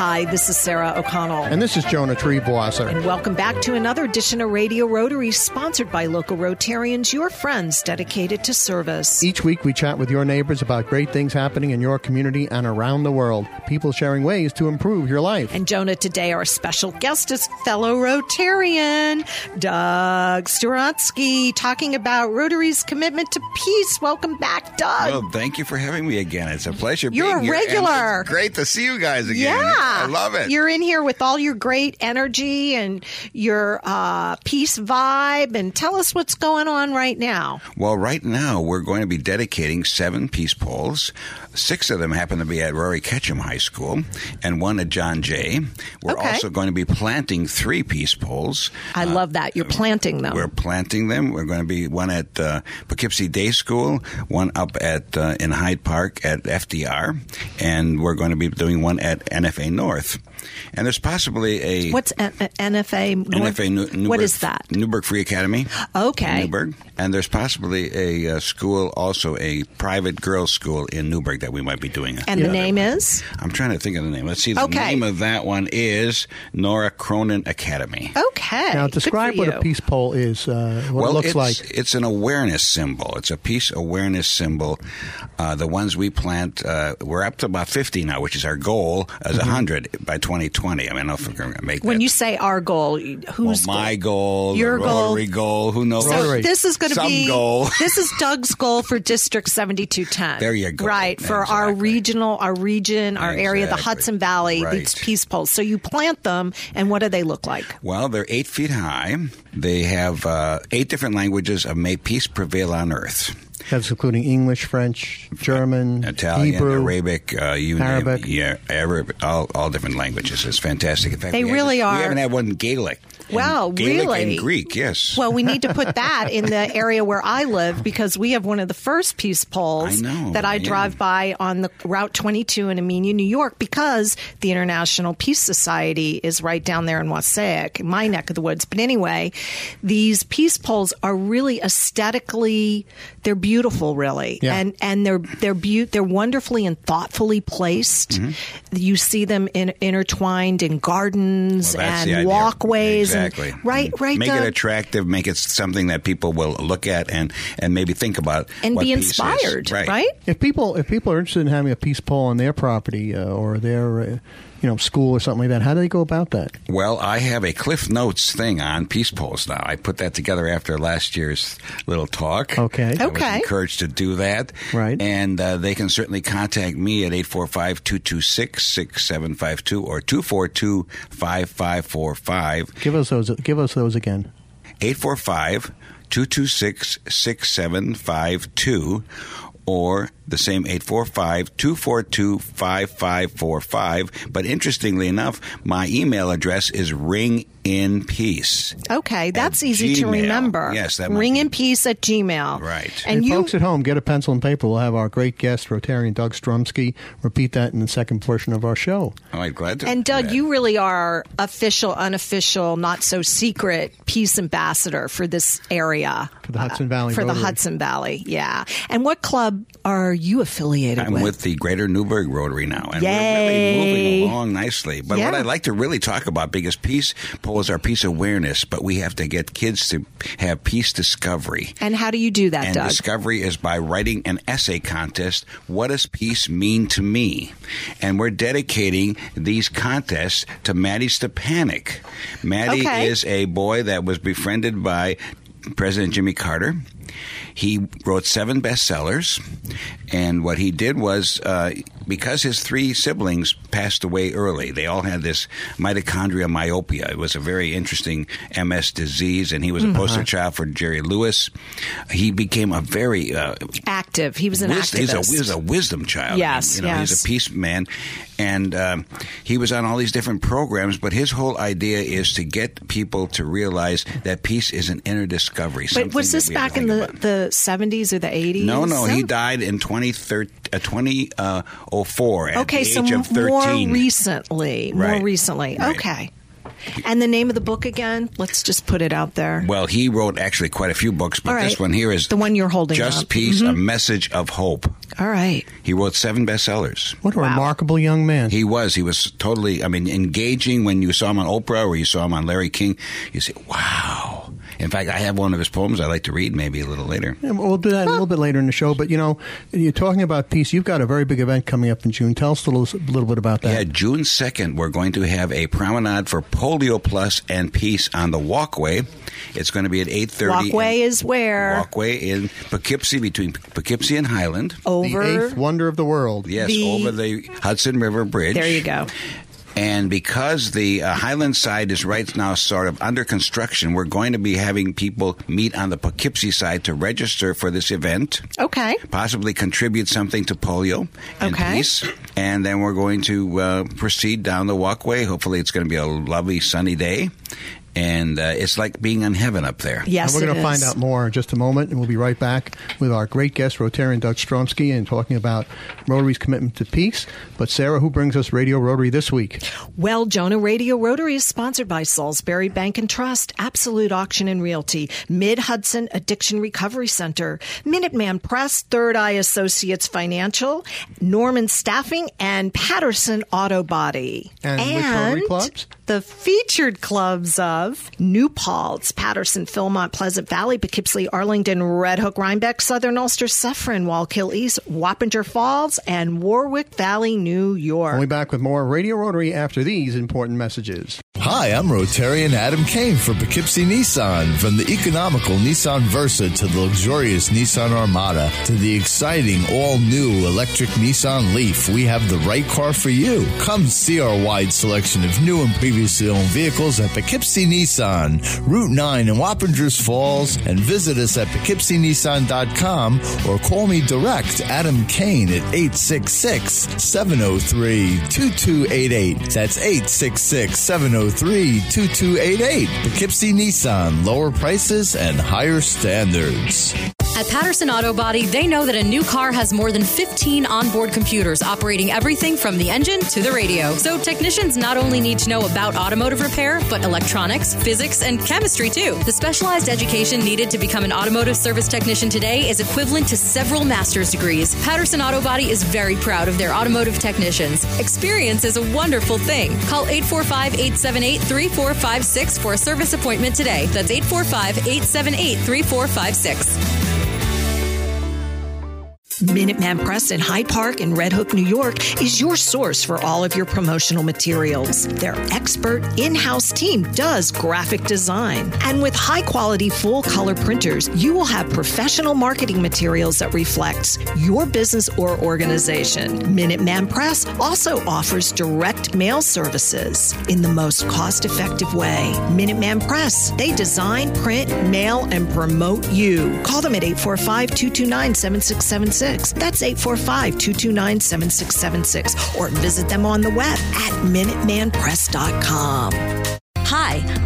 Hi, this is Sarah O'Connell. And this is Jonah Triebwasser. And welcome back to another edition of Radio Rotary, sponsored by local Rotarians, your friends dedicated to service. Each week we chat with your neighbors about great things happening in your community and around the world. People sharing ways to improve your life. And Jonah, today our special guest is fellow Rotarian, Doug Sturatsky, talking about Rotary's commitment to peace. Welcome back, Doug. Well, thank you for having me again. It's a pleasure You're being a here. and regular. it's great to see you guys again. Yeah, I love it. You're in here with all your great energy and your uh, peace vibe. And tell us what's going on right now. well, right now we're going to be dedicating seven peace poles. Six of them happen to be at Roy C. Ketcham High School, and one at John Jay. We're Okay. also going to be planting three peace poles. I love that you're planting them. We're planting them. We're going to be one at uh, Poughkeepsie Day School, one up at uh, in Hyde Park at FDR, and we're going to be doing one at NFA North. And there's possibly a What's N- NFA? NFA New- Newburgh, what is that? Newburgh Free Academy. Okay. in Newburgh. And there's possibly a uh, school, also a private girls' school in Newburgh that we might be doing. And the name is? I'm trying to think of the name. Let's see. The Okay. name of that one is Nora Cronin Academy. Okay. Now, describe what a peace pole is, uh, what it looks it's, like. It's an awareness symbol. It's a peace awareness symbol. Uh, the ones we plant, uh, we're up to about 50 now, which is our goal as a 100 by 2020. I mean, I don't know if we're going to make. When that. you say our goal, well, who's my goal, Your goal. Rotary goal, who knows? So Rotary. this is going to Some be goal. this is Doug's goal for District 7210. There you go. Right, for our regional, our region, our area, the Hudson Valley, Right. these peace poles. So you plant them, and what do they look like? Well, they're eight feet high. They have uh, eight different languages of "May peace prevail on earth." That's including English, French, German, Italian, Hebrew. Arabic, uh, you Arabic. name yeah, Arabic, all, all different languages. It's fantastic. In fact, They we have- really are. We haven't had one Gaelic. And Wow, Gaelic really? And Greek, yes. Well, we need to put that in the area where I live because we have one of the first peace poles I know, that I yeah. drive by on the Route 22 in Amenia, New York, because the International Peace Society is right down there in Wassaic, my neck of the woods. But anyway, these peace poles are really aesthetically they're beautiful, really, Yeah. and and they're they're beau- they're wonderfully and thoughtfully placed. Mm-hmm. You see them in, intertwined in gardens Well, and walkways, Exactly. and right, right, Make Doug? it attractive. Make it something that people will look at and, and maybe think about and what be inspired, Right. right? If people if people are interested in having a peace pole on their property uh, or their uh, you know school or something like that, how do they go about that? Well, I have a Cliff Notes thing on peace poles now. I put that together after last year's little talk. Okay. I was Okay. encouraged to do that. Right. And uh, they can certainly contact me at 845-226-6752 or 242-5545. Give us those. Give us those again. 845 226 6752 or the same 845 242 5545. But interestingly enough, my email address is ring in peace. Okay, that's At easy to remember. Yes, that ring in peace at Gmail. Right. And, And, you, folks at home, get a pencil and paper. We'll have our great guest, Rotarian Doug Strumsky, repeat that in the second portion of our show. Oh, I'm glad to. and Doug, that. you really are official, unofficial, not so secret peace ambassador for this area. For the Hudson uh, Valley For the Hudson Valley, yeah. And what club are you affiliated I'm with? with the Greater Newburgh Rotary now, and Yay. we're really moving along nicely. But Yeah. what I'd like to really talk about, because peace poles are peace awareness, but we have to get kids to have peace discovery. and how do you do that, And Doug? discovery is by writing an essay contest. What does peace mean to me? And we're dedicating these contests to Mattie Stepanek. Mattie Okay. is a boy that was befriended by President Jimmy Carter. He wrote seven bestsellers, and what he did was uh, because his three siblings passed away early, they all had this mitochondria myopia. It was a very interesting MS disease, and he was a poster child for Jerry Lewis. He became a very uh, Active. He was an Wis- he's a, activist. he was a wisdom child. Yes, you know, yes. he's a peace man, and um, he was on all these different programs. But his whole idea is to get people to realize that peace is an inner discovery. but was this back in the, about. the 70s or the 80s? No, no, he died in 2013, uh, 2004 at Okay, the so age of 13. more recently. More recently. right. Okay. And the name of the book again? Let's just put it out there. Well, he wrote actually quite a few books, but All right. this one here is The one you're holding Just up. Peace, Mhm. a message of hope. All right. He wrote seven bestsellers. What a Wow. remarkable young man. He was. He was totally, I mean, engaging when you saw him on Oprah or you saw him on Larry King. You say, wow. In fact, I have one of his poems I'd like to read maybe a little later. Yeah, we'll do that a little bit later in the show. But you know, you're talking about peace. You've got a very big event coming up in June. Tell us a little, a little bit about Yeah, that. June 2nd, we're going to have a promenade for Polio Plus and Peace on the Walkway. It's going to be at 8.30. Walkway is where? Walkway in Poughkeepsie, between Poughkeepsie and Highland. the Over. eighth wonder of the world. Yes, The- over the Hudson River Bridge. There you go. And because the uh, Highland side is right now sort of under construction, we're going to be having people meet on the Poughkeepsie side to register for this event, Okay. possibly contribute something to polio and Okay. peace. And then we're going to uh, proceed down the walkway. Hopefully, it's going to be a lovely sunny day. And uh, it's like being in heaven up there. Yes, and we're going to find out more in just a moment, and we'll be right back with our great guest, Rotarian Doug Stromsky, and talking about Rotary's commitment to peace. But Sarah, who brings us Radio Rotary this week? Well, Jonah Radio Rotary is sponsored by Salisbury Bank and Trust, Absolute Auction and Realty, Mid Hudson Addiction Recovery Center, Minuteman Press, Third Eye Associates Financial, Norman Staffing, and Patterson Auto Body. And which Rotary clubs? The featured clubs of New Paltz, Patterson, Philmont, Pleasant Valley, Poughkeepsie, Arlington, Red Hook, Rhinebeck, Southern Ulster, Suffern, Wallkill East, Wappinger Falls, and Warwick Valley, New York. We'll be back with more Radio Rotary after these important messages. Hi, I'm Rotarian Adam Kane for Poughkeepsie Nissan. From the economical Nissan Versa to the luxurious Nissan Armada to the exciting all-new electric Nissan Leaf, we have the right car for you. Come see our wide selection of new and previously owned vehicles at Poughkeepsie Nissan, Route 9 in Wappingers Falls, and visit us at poughkeepsienissan.com or call me direct, Adam Kane, at 866-703-2288. That's 866-703-2288. Poughkeepsie Nissan, lower prices and higher standards. At Patterson Auto Body, they know that a new car has more than 15 onboard computers operating everything from the engine to the radio. So technicians not only need to know about automotive repair, but electronics, physics, and chemistry too. The specialized education needed to become an automotive service technician today is equivalent to several master's degrees. Patterson Auto Body is very proud of their automotive technicians. Experience is a wonderful thing. Call 845 878 3456 for a service appointment today. That's 845 878 3456. Minuteman Press in Hyde Park in Red Hook, New York is your source for all of your promotional materials. Their expert in house team does graphic design. And with high quality full color printers, you will have professional marketing materials that reflects your business or organization. Minuteman Press also offers direct mail services in the most cost effective way. Minuteman Press, they design, print, mail, and promote you. Call them at 845 229 7676. That's 845 229 7676. Or visit them on the web at minutemanpress.com. Hi,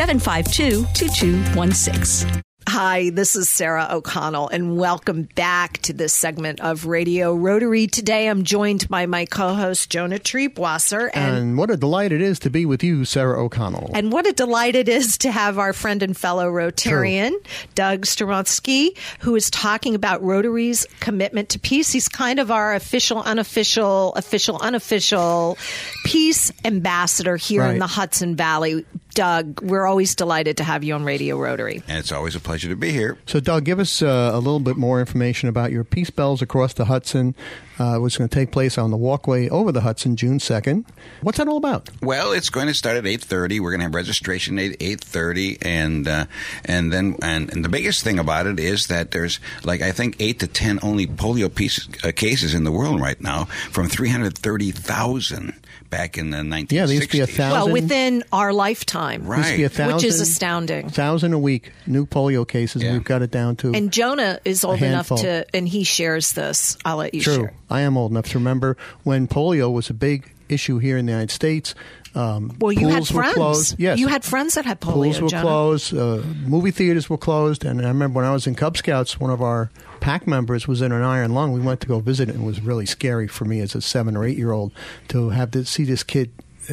752 2216. Hi, this is Sarah O'Connell, and welcome back to this segment of Radio Rotary. Today I'm joined by my co host, Jonah Triebwasser. And, And what a delight it is to be with you, Sarah O'Connell. and what a delight it is to have our friend and fellow Rotarian, Doug Stromovsky, who is talking about Rotary's commitment to peace. He's kind of our official, unofficial, official, unofficial peace ambassador here in the Hudson Valley. Doug, we're always delighted to have you on Radio Rotary. And it's always a pleasure to be here. So, Doug, give us uh, a little bit more information about your peace bells across the Hudson. uh, which is going to take place on the walkway over the Hudson June 2nd. What's that all about? Well, it's going to start at eight thirty. We're going to have registration at eight thirty, and uh, and then and, and the biggest thing about it is that there's like I think eight to ten only polio piece, uh, cases in the world right now, from three hundred thirty thousand back in the nineteen. Yeah, there used to be a thousand. Well, within our lifetime, Right. Used to be a thousand, which is astounding. Thousand a week new polio cases. Yeah. We've got it down to And Jonah is old enough to, and he shares this. I'll let you True. share. I am old enough to remember when polio was a big issue here in the United States. Um, Well, you had friends. closed. Yes, You had friends that had polio, Pools were Jonah. closed. Uh, movie theaters were closed. And I remember when I was in Cub Scouts, one of our pack members was in an iron lung. We went to go visit it, and it was really scary for me as a seven or eight year old to have to see this kid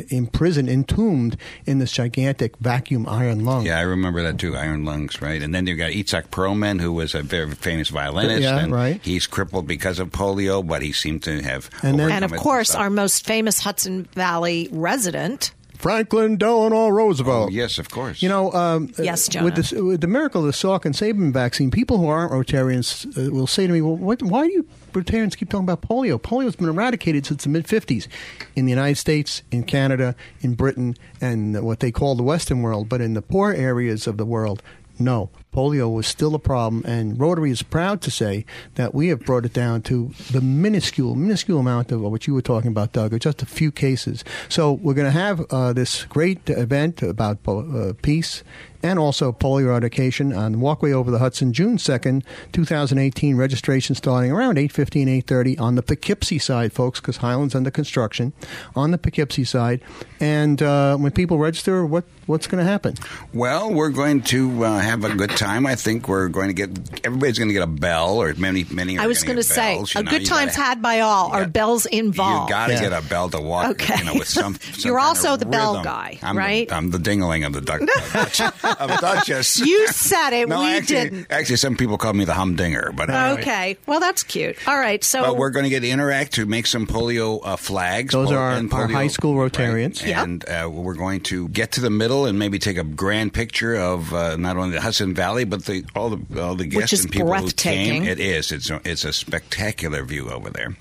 imprisoned, entombed in this gigantic vacuum iron lung. Yeah, I remember that too. Iron lungs, right? And then you got Itzhak Perlman, who was a very famous violinist. Yeah, and right. He's crippled because of polio, but he seemed to have. And then- And of course, our most famous Hudson Valley resident. Franklin Delano Roosevelt. Oh, yes, of course. You know, um, Yes, uh, Jonah. with, this, with the miracle of the Salk and Sabin vaccine, people who aren't Rotarians uh, will say to me, "Well, what, why do you Rotarians keep talking about polio? Polio's been eradicated since the mid '50s in the United States, in Canada, in Britain, and what they call the Western world. But in the poor areas of the world, no." Polio was still a problem, and Rotary is proud to say that we have brought it down to the minuscule, minuscule amount of what you were talking about, Doug, or just a few cases. So we're going to have uh, this great event about uh, peace and also polio eradication on walkway over the Hudson, June 2nd, 2018. Registration starting around 8.15, 8.30 on the Poughkeepsie side, folks, because Highland's under construction, on the Poughkeepsie side. And uh, when people register, what what's going to happen? Well, we're going to uh, have a good time. I think we're going to get everybody's going to get a bell, or many many. Are I was going to say, bells, a know. good You time's gotta- had by all. you Are got- bells involved? You got to Yeah. get a bell to walk. Okay. You know, with some. some You're kind also of the bell rhythm. guy, I'm the- right? I'm the dingling of the duck. of Duchess. You said it. no, we actually, didn't. Actually, some people call me the humdinger, but anyway. Okay. Well, that's cute. All right. So But we're going to get Interact to make some polio uh, flags. Those pol- are our- and our high school right. Rotarians. Yep. And uh, we're going to get to the middle and maybe take a grand picture of uh, not only the Hudson Valley, but the, all the all the guests and people who came. It is. It's a, it's a spectacular view over there.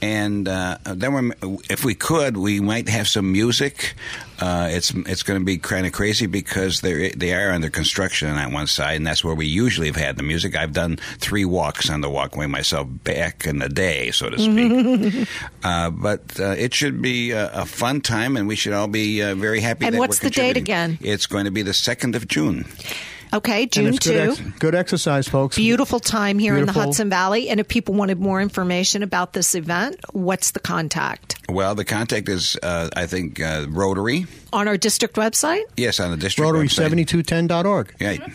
And uh, then, we're, if we could, we might have some music. Uh, it's it's going to be kind of crazy because they they are under construction on that one side, and that's where we usually have had the music. I've done three walks on the walkway myself back in the day, so to speak. uh, but uh, it should be a, a fun time, and we should all be uh, very happy. And what's the date again? It's going to be the second of June. Okay, June it's good, two. ex- good exercise, folks. Beautiful time here in the Hudson Valley. And if people wanted more information about this event, what's the contact? Well, the contact is, uh, I think, uh, Rotary. On our district website? Yes, on the district website. Rotary7210.org. Yeah.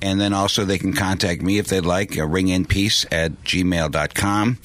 And then also they can contact me if they'd like, uh, ringinpeace at gmail.com.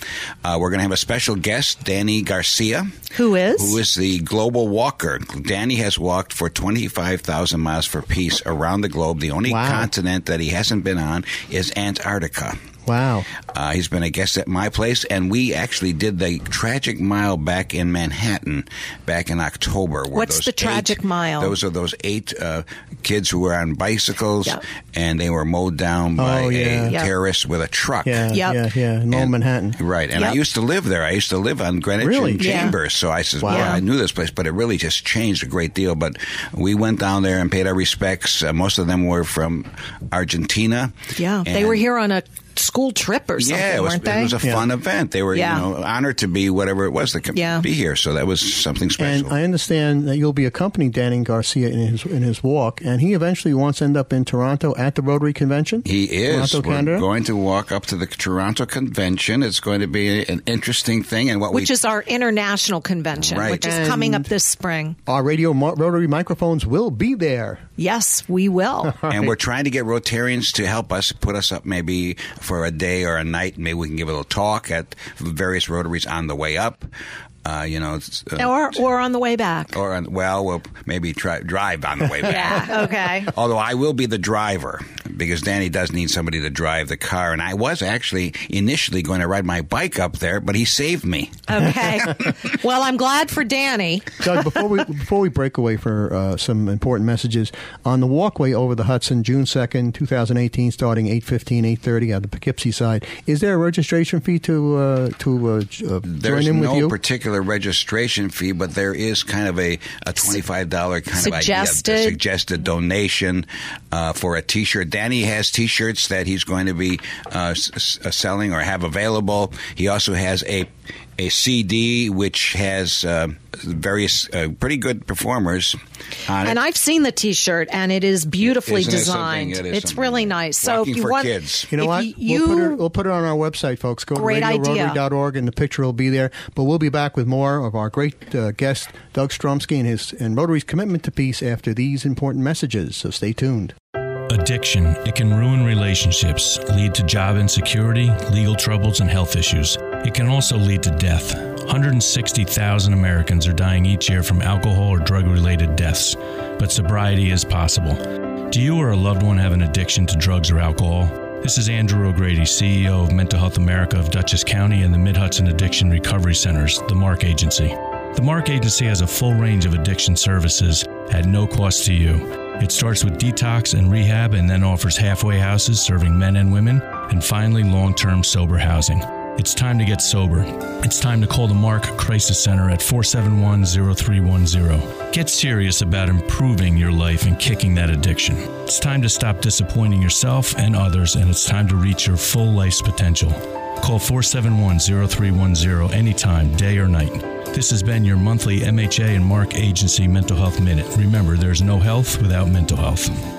Uh, we're going to have a special guest, Danny Garcia, Who is? who is the global walker. Danny has walked for 25,000 miles for peace around the globe. The only Wow. continent that he hasn't been on is Antarctica. Wow. Uh, he's been a guest at my place, and we actually did the tragic mile back in Manhattan back in October. where What's those the tragic eight- mile? Those are those eight uh, kids who were on bicycles, Yep. and they were mowed down by Oh, yeah. a Yep. terrorist with a truck. Yeah, Yep. yeah, yeah. In And- Manhattan. Right, and I used to live there. I used to live on Greenwich Really? and Yeah. Chambers, so I said, Wow. "Well, I knew this place, but it really just changed a great deal." But we went down there and paid our respects. Uh, most of them were from Argentina. Yeah. They were here on a school trip or something, yeah, it was, weren't they? it was a Yeah. fun event. They were, Yeah. you know, honored to be whatever it was that could Yeah. be here. So that was something special. And I understand that you'll be accompanying Danny Garcia in his in his walk, and he eventually wants to end up in Toronto at the Rotary Convention. he is. Toronto, We're Canada. going to walk up to the Toronto Convention. It's going to be an interesting thing, and what which we is our international convention, Right. which is coming up this spring. Our radio mo- Rotary microphones will be there. Yes, we will. and we're trying to get Rotarians to help us put us up maybe for a day or a night. Maybe we can give a little talk at various Rotaries on the way up. Uh, you know, uh, or or on the way back. or on, well, we'll maybe try drive on the way back. Yeah. Okay. Although I will be the driver because Danny does need somebody to drive the car. And I was actually initially going to ride my bike up there, but he saved me. Okay. well, I'm glad for Danny. Doug, before we before we break away for uh, some important messages on the walkway over the Hudson, June second, two thousand eighteen, starting 8.15, 8.30 on the Poughkeepsie side. Is there a registration fee to uh, to uh, uh, join in with no you? particular registration fee, but there is kind of a, a twenty-five dollar kind Suggested. of idea, suggested donation uh, for a T-shirt. Danny has T-shirts that he's going to be uh, s- s- selling or have available. He also has a a CD which has uh, various uh, pretty good performers on it. And I've seen the T-shirt, and it is beautifully Isn't it something? designed. It is it's something. really nice. So if you for want, kids. You know if what? You, we'll, put it, we'll put it on our website, folks. Go to Great idea. radiorotary.org and the picture will be there. But we'll be back with more of our great uh, guest, Doug Stromsky, and his and Rotary's commitment to peace after these important messages. So stay tuned. Addiction. It can ruin relationships, lead to job insecurity, legal troubles, and health issues. It can also lead to death. 160,000 Americans are dying each year from alcohol or drug related deaths, but sobriety is possible. Do you or a loved one have an addiction to drugs or alcohol? This is Andrew O'Grady, CEO of Mental Health America of Dutchess County and the Mid Hudson Addiction Recovery Centers, the MARC Agency. The MARC Agency has a full range of addiction services at no cost to you. It starts with detox and rehab and then offers halfway houses serving men and women, and finally long term sober housing. It's time to get sober. It's time to call the MARC Crisis Center at 471 0310. Get serious about improving your life and kicking that addiction. It's time to stop disappointing yourself and others, and it's time to reach your full life's potential. Call 471 0310 anytime, day or night. This has been your monthly MHA and MARC Agency Mental Health Minute. Remember, there's no health without mental health.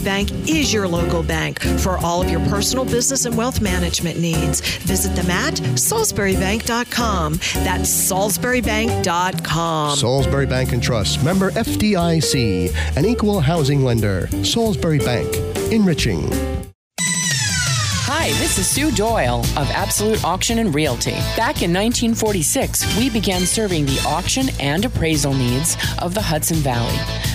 Bank is your local bank for all of your personal business and wealth management needs. Visit them at salisburybank.com. That's salisburybank.com. Salisbury Bank and Trust, member FDIC, an equal housing lender. Salisbury Bank, enriching. Hi, this is Sue Doyle of Absolute Auction and Realty. Back in 1946, we began serving the auction and appraisal needs of the Hudson Valley.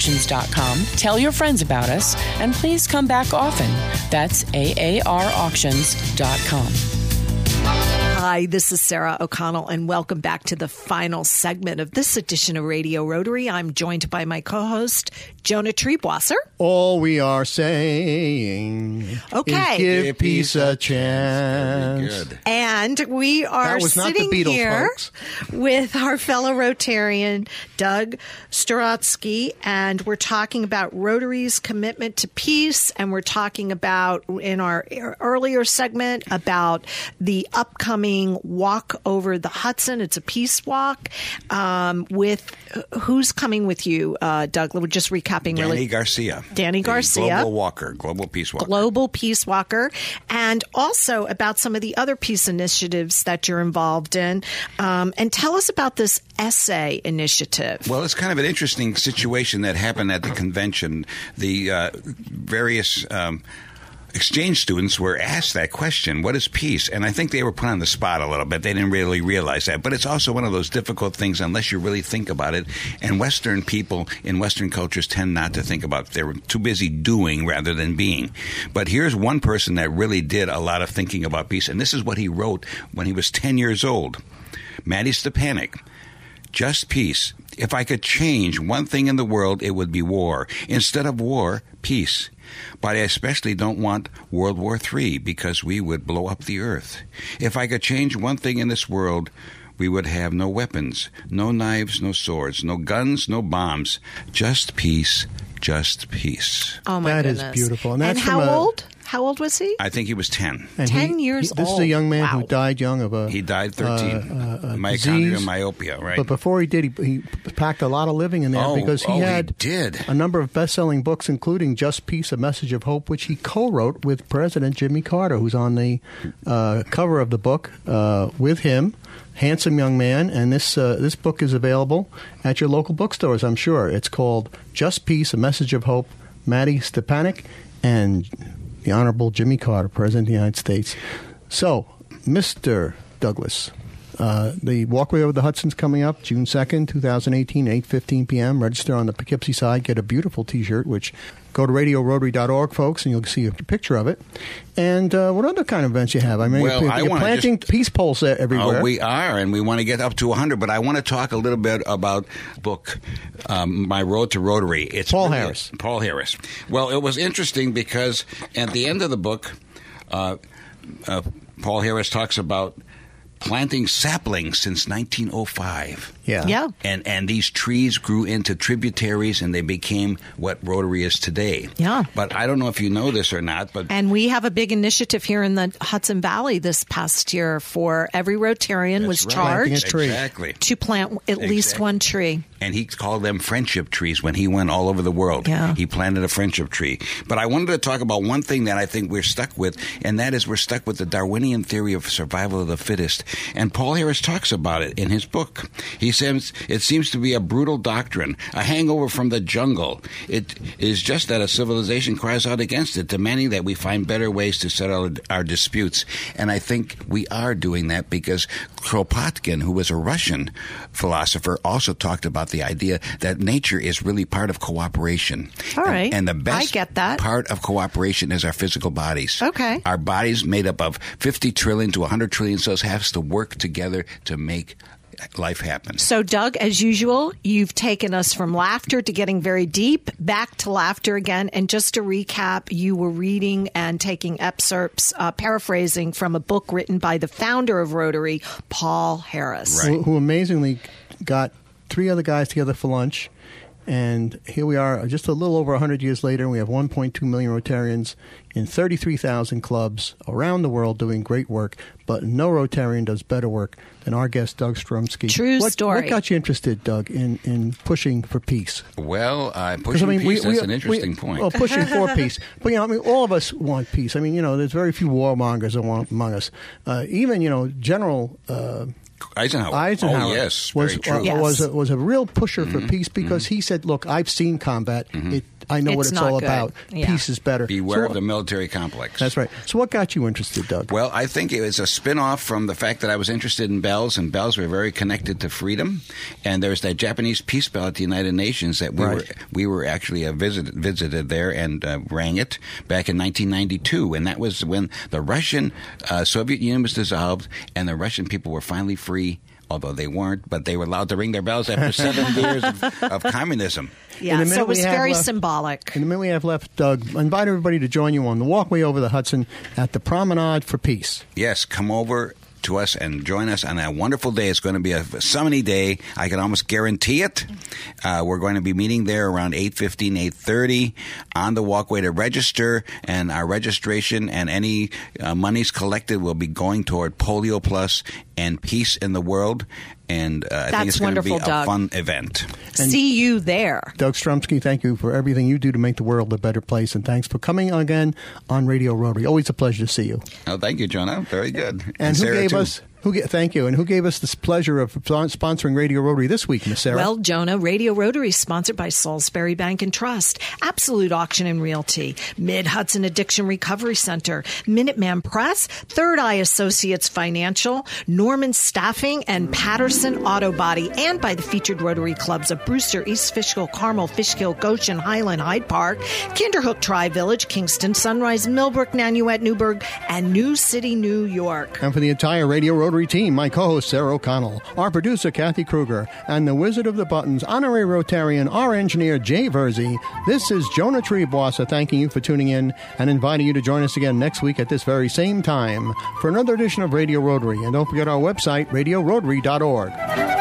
aarauctions.com, tell your friends about us, and please come back often. That's aarauctions.com. Hi, this is Sarah O'Connell, and welcome back to the final segment of this edition of Radio Rotary. I'm joined by my co host, Jonah Triebwasser. All we are saying Okay. is give Give peace a Very chance. good. And we are That was not the sitting Beatles, here folks. with our fellow Rotarian, Doug Storotsky, and we're talking about Rotary's commitment to peace. And we're talking about, in our earlier segment, about the upcoming walk over the Hudson. It's a peace walk um, with who's coming with you, uh, Doug? We're just recapping Danny really. Garcia. Danny Garcia. Global Walker, Global Peace Walker. Global Peace Walker, and also about some of the other peace initiatives that you're involved in. Um, and tell us about this essay initiative. Well, it's kind of an interesting situation that happened at the convention. The uh, various um, exchange students were asked that question what is peace? And i think they were put on the spot a little bit. They didn't really realize that. But it's also one of those difficult things unless you really think about it. And western people in western cultures tend not to think about it they're too busy doing rather than being. But here's one person that really did a lot of thinking about peace. And this is what he wrote when he was 10 years old. Mattie Stepanek just peace. If I could change one thing in the world, it would be war. Instead of war, peace. But I especially don't want World War III because we would blow up the earth. If I could change one thing in this world, we would have no weapons, no knives, no swords, no guns, no bombs. Just peace, just peace. oh my That is goodness! beautiful. And that's how from a- old? How old was he? I think he was 10. And 10 years old. This is a young man who died young of a. He died 13. uh, uh, Myocardial myopia, right? But before he did, he, he packed a lot of living in there Oh, because he oh, he had did. a number of best-selling books, including "Just Peace: A Message of Hope," which he co-wrote with President Jimmy Carter, who's on the uh, cover of the book uh, with him. Handsome young man, and this uh, this book is available at your local bookstores. I'm sure it's called "Just Peace: A Message of Hope." Mattie Stepanek and the Honorable Jimmy Carter, President of the United States. So, Mr. Douglas, uh, the Walkway Over the Hudson's coming up June 2nd, 2018, 8.15 p.m. Register on the Poughkeepsie side. Get a beautiful T-shirt, which go to radiorotary.org, folks, and you'll see a picture of it. And uh, what other kind of events you have? I mean, Well, you're, you're wanna planting just- peace poles there everywhere. Oh, we are, and we want to get up to 100. But I want to talk a little bit about book, um, My Road to Rotary. It's Paul really- Harris. Paul Harris. Well, it was interesting because at the end of the book, uh, uh, Paul Harris talks about planting saplings since 1905. yeah. Yeah. And and these trees grew into tributaries, and they became what Rotary is today. Yeah. But I don't know if you know this or not, but And we have a big initiative here in the Hudson Valley this past year for every Rotarian was right. Charged. Exactly. to plant at least one tree. And he called them friendship trees when he went all over the world. Yeah. He planted a friendship tree. But I wanted to talk about one thing that I think we're stuck with, and that is we're stuck with the Darwinian theory of survival of the fittest. And Paul Harris talks about it in his book. He says it seems to be a brutal doctrine, a hangover from the jungle. It is just that a civilization cries out against it, demanding that we find better ways to settle our disputes. And I think we are doing that because Kropotkin, who was a Russian philosopher, also talked about the idea that nature is really part of cooperation. All And- right. And, the I best get that. part of cooperation is our physical bodies. Okay. Our bodies made up of 50 trillion to 100 trillion cells has to work together to make life happen. So, Doug, as usual, you've taken us from laughter to getting very deep, back to laughter again. And just to recap, you were reading and taking excerpts, uh, paraphrasing from a book written by the founder of Rotary, Paul Harris. Right. who, who amazingly got three other guys together for lunch. And here we are, just a little over 100 years later, and we have 1.2 million Rotarians in 33,000 clubs around the world doing great work. But no Rotarian does better work than our guest, Doug Strumsky. True what, story. What got you interested, Doug, in, in pushing for peace? Well, uh, 'Cause, pushing peace, that's an interesting point. Well, pushing for peace. But, you know, I mean, all of us want peace. I mean, you know, there's very few warmongers among us. Uh, even, you know, General uh, Eisenhower. Eisenhower Oh, yes. was very true. Mm-hmm. uh, Yes. was a, was a real pusher for peace because he said, "Look, I've seen combat. It, I know what It's it's all good. about. Yeah. Peace is better." Beware So- of the military complex. That's right. So, what got you interested, Doug? Well, I think it was a spin off from the fact that I was interested in bells, and bells were very connected to freedom. And there's that Japanese peace bell at the United Nations that we Right. were we were actually uh, visited visited there and uh, rang it back in 1992, and that was when the Russian uh, Soviet Union was dissolved, and the Russian people were finally free. Although they weren't, but they were allowed to ring their bells after seven years of, of communism. Yeah, so it was very left- symbolic. In the minute we have left, Doug, invite everybody to join you on the walkway over the Hudson at the Promenade for Peace. Yes, come over to us and join us on a wonderful day. It's going to be a sunny day. I can almost guarantee it. Uh, we're going to be meeting there around 8.15, 8.30 on the walkway to register, and our registration and any uh, monies collected will be going toward Polio Plus and Peace in the World. And uh, I think That's it's going to be wonderful, a Doug. fun event. See you there. Doug Strumsky, thank you for everything you do to make the world a better place, and thanks for coming again on Radio Rotary. Always a pleasure to see you. Oh, thank you, Jonah. Very good. And, who Sarah, gave too. us? Who ga- thank you, and who gave us this pleasure of sponsoring Radio Rotary this week, Miss Sarah? Well, Jonah, Radio Rotary is sponsored by Salisbury Bank and Trust, Absolute Auction and Realty, Mid Hudson Addiction Recovery Center, Minuteman Press, Third Eye Associates Financial, Norman Staffing, and Patterson Auto Body, and by the featured Rotary clubs of Brewster, East Fishkill, Carmel, Fishkill, Goshen, Highland, Hyde Park, Kinderhook Tri Village, Kingston, Sunrise, Millbrook, Nanuet, Newburgh, and New City, New York. And for the entire Radio Rotary team, my co-host Sarah O'Connell, our producer Kathy Kruger, and the Wizard of the Buttons, honorary Rotarian, our engineer Jay Verzi, this is Jonah Triebwasser thanking you for tuning in and inviting you to join us again next week at this very same time for another edition of Radio Rotary. And don't forget our website, radiorotary.org.